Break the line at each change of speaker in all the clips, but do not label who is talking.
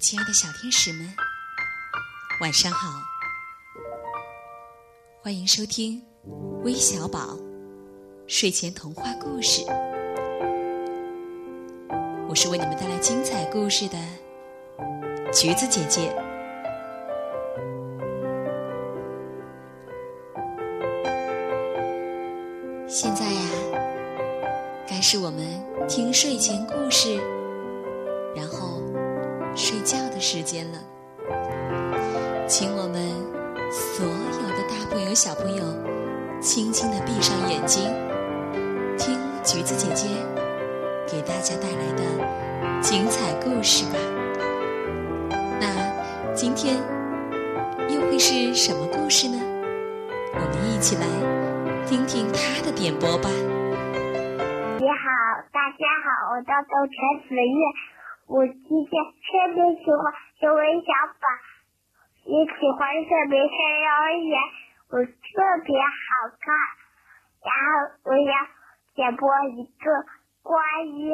亲爱的小天使们，晚上好！欢迎收听微小宝睡前童话故事。我是为你们带来精彩故事的橘子姐姐。现在呀，该是我们听睡前故事，时间了。请我们所有的大朋友、小朋友，轻轻的闭上眼睛，听橘子姐姐给大家带来的精彩故事吧。那今天又会是什么故事呢？我们一起来听听她的点播吧。
你好，大家好，我叫周陈子月，我今天特别喜欢成为小宝，也喜欢特别上幼儿园，我特别好看。然后我要点播一个关于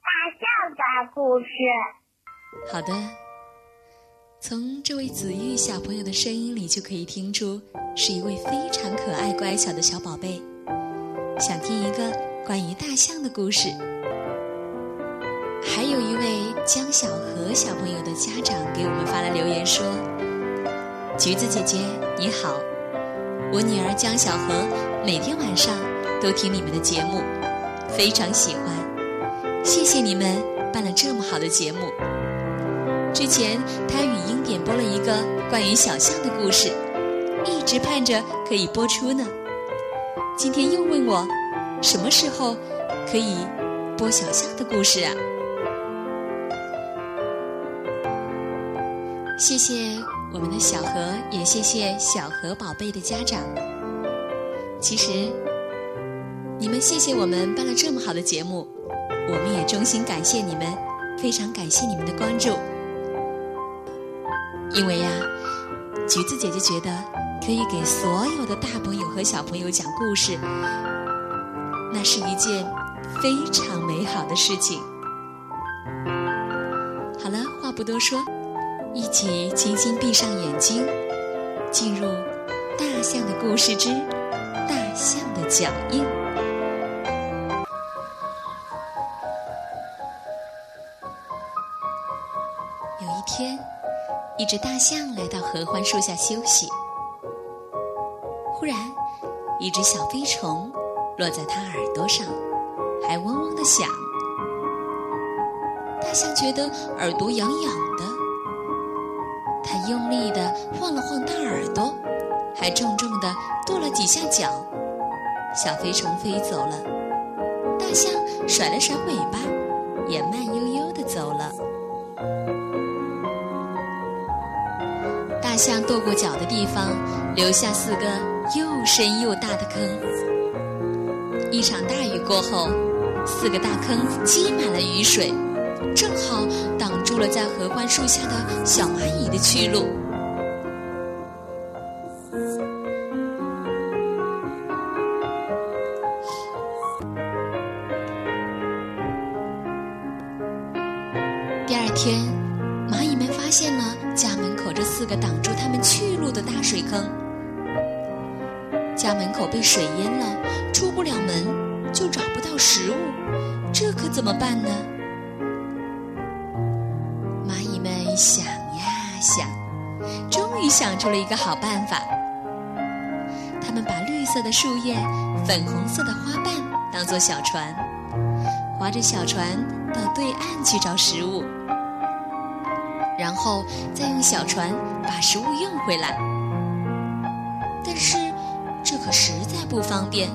大象的故事。
好的，从这位子玉小朋友的声音里就可以听出，是一位非常可爱乖巧的小宝贝。想听一个关于大象的故事。有一位江小禾小朋友的家长给我们发来留言说：“橘子姐姐你好，我女儿江小禾每天晚上都听你们的节目，非常喜欢，谢谢你们办了这么好的节目。之前她语音点播了一个关于小象的故事，一直盼着可以播出呢。今天又问我什么时候可以播小象的故事啊？”谢谢我们的小何，也谢谢小何宝贝的家长。其实，你们谢谢我们办了这么好的节目，我们也衷心感谢你们，非常感谢你们的关注。因为呀，橘子姐姐觉得可以给所有的大朋友和小朋友讲故事，那是一件非常美好的事情。好了，话不多说。一起轻轻闭上眼睛，进入大象的故事之大象的脚印。有一天，一只大象来到合欢树下休息，忽然，一只小飞虫落在它耳朵上，还嗡嗡的响。大象觉得耳朵痒痒的。他用力地晃了晃大耳朵，还重重地跺了几下脚。小飞虫飞走了，大象甩了甩尾巴，也慢悠悠地走了。大象跺过脚的地方，留下四个又深又大的坑。一场大雨过后，四个大坑积满了雨水。正好住了在合欢树下的小蚂蚁的去路。第二天，蚂蚁们发现了家门口这四个挡住他们去路的大水坑。家门口被水淹了，出不了门，就找不到食物，这可怎么办呢？想出了一个好办法。他们把绿色的树叶、粉红色的花瓣当做小船，划着小船到对岸去找食物，然后再用小船把食物运回来。但是这可实在不方便。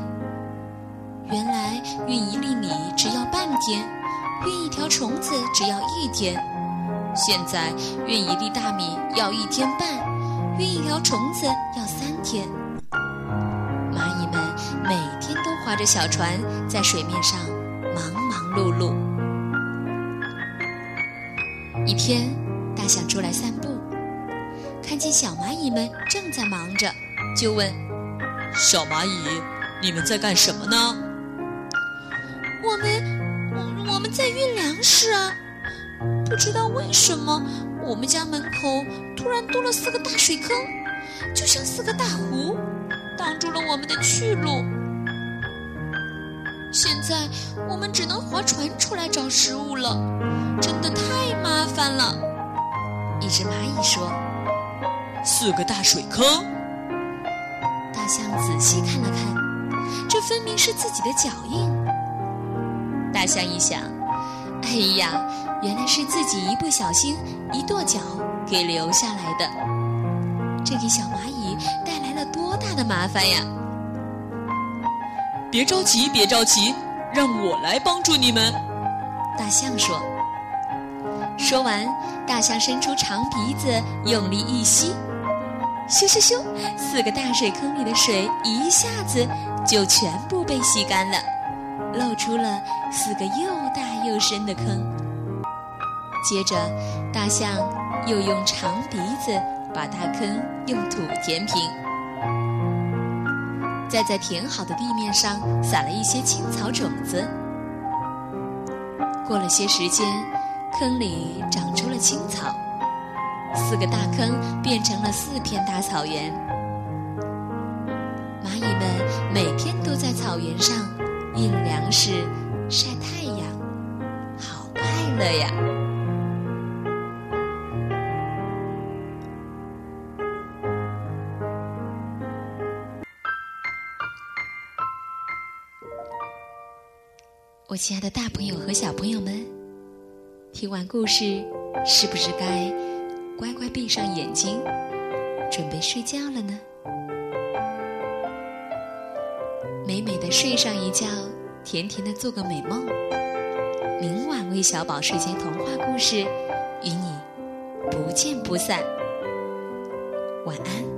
原来运一粒米只要半天，运一条虫子只要一天。现在运一粒大米要一天半，运一条虫子要三天。蚂蚁们每天都划着小船在水面上忙忙碌碌。一天，大象出来散步，看见小蚂蚁们正在忙着，就问：“
小蚂蚁，你们在干什么呢？”“
我们，我我们在运粮食啊。”
不知道为什么，我们家门口突然多了四个大水坑，就像四个大湖，挡住了我们的去路。现在我们只能划船出来找食物了，真的太麻烦了。一只蚂蚁说：“
四个大水坑。”
大象仔细看了看，这分明是自己的脚印。大象一想。哎呀，原来是自己一不小心一跺脚给留下来的，这给小蚂蚁带来了多大的麻烦呀！
别着急，别着急，让我来帮助你们。”
大象说。说完，大象伸出长鼻子，用力一吸，咻咻咻，四个大水坑里的水一下子就全部被吸干了。露出了四个又大又深的坑。接着，大象又用长鼻子把大坑用土填平，再在填好的地面上撒了一些青草种子。过了些时间，坑里长出了青草，四个大坑变成了四片大草原。蚂蚁们每天都在草原上。运粮食，晒太阳，好快乐呀！我亲爱的大朋友和小朋友们，听完故事，是不是该乖乖闭上眼睛，准备睡觉了呢？美美的睡上一觉，甜甜的做个美梦。明晚为小宝睡前童话故事，与你不见不散。晚安。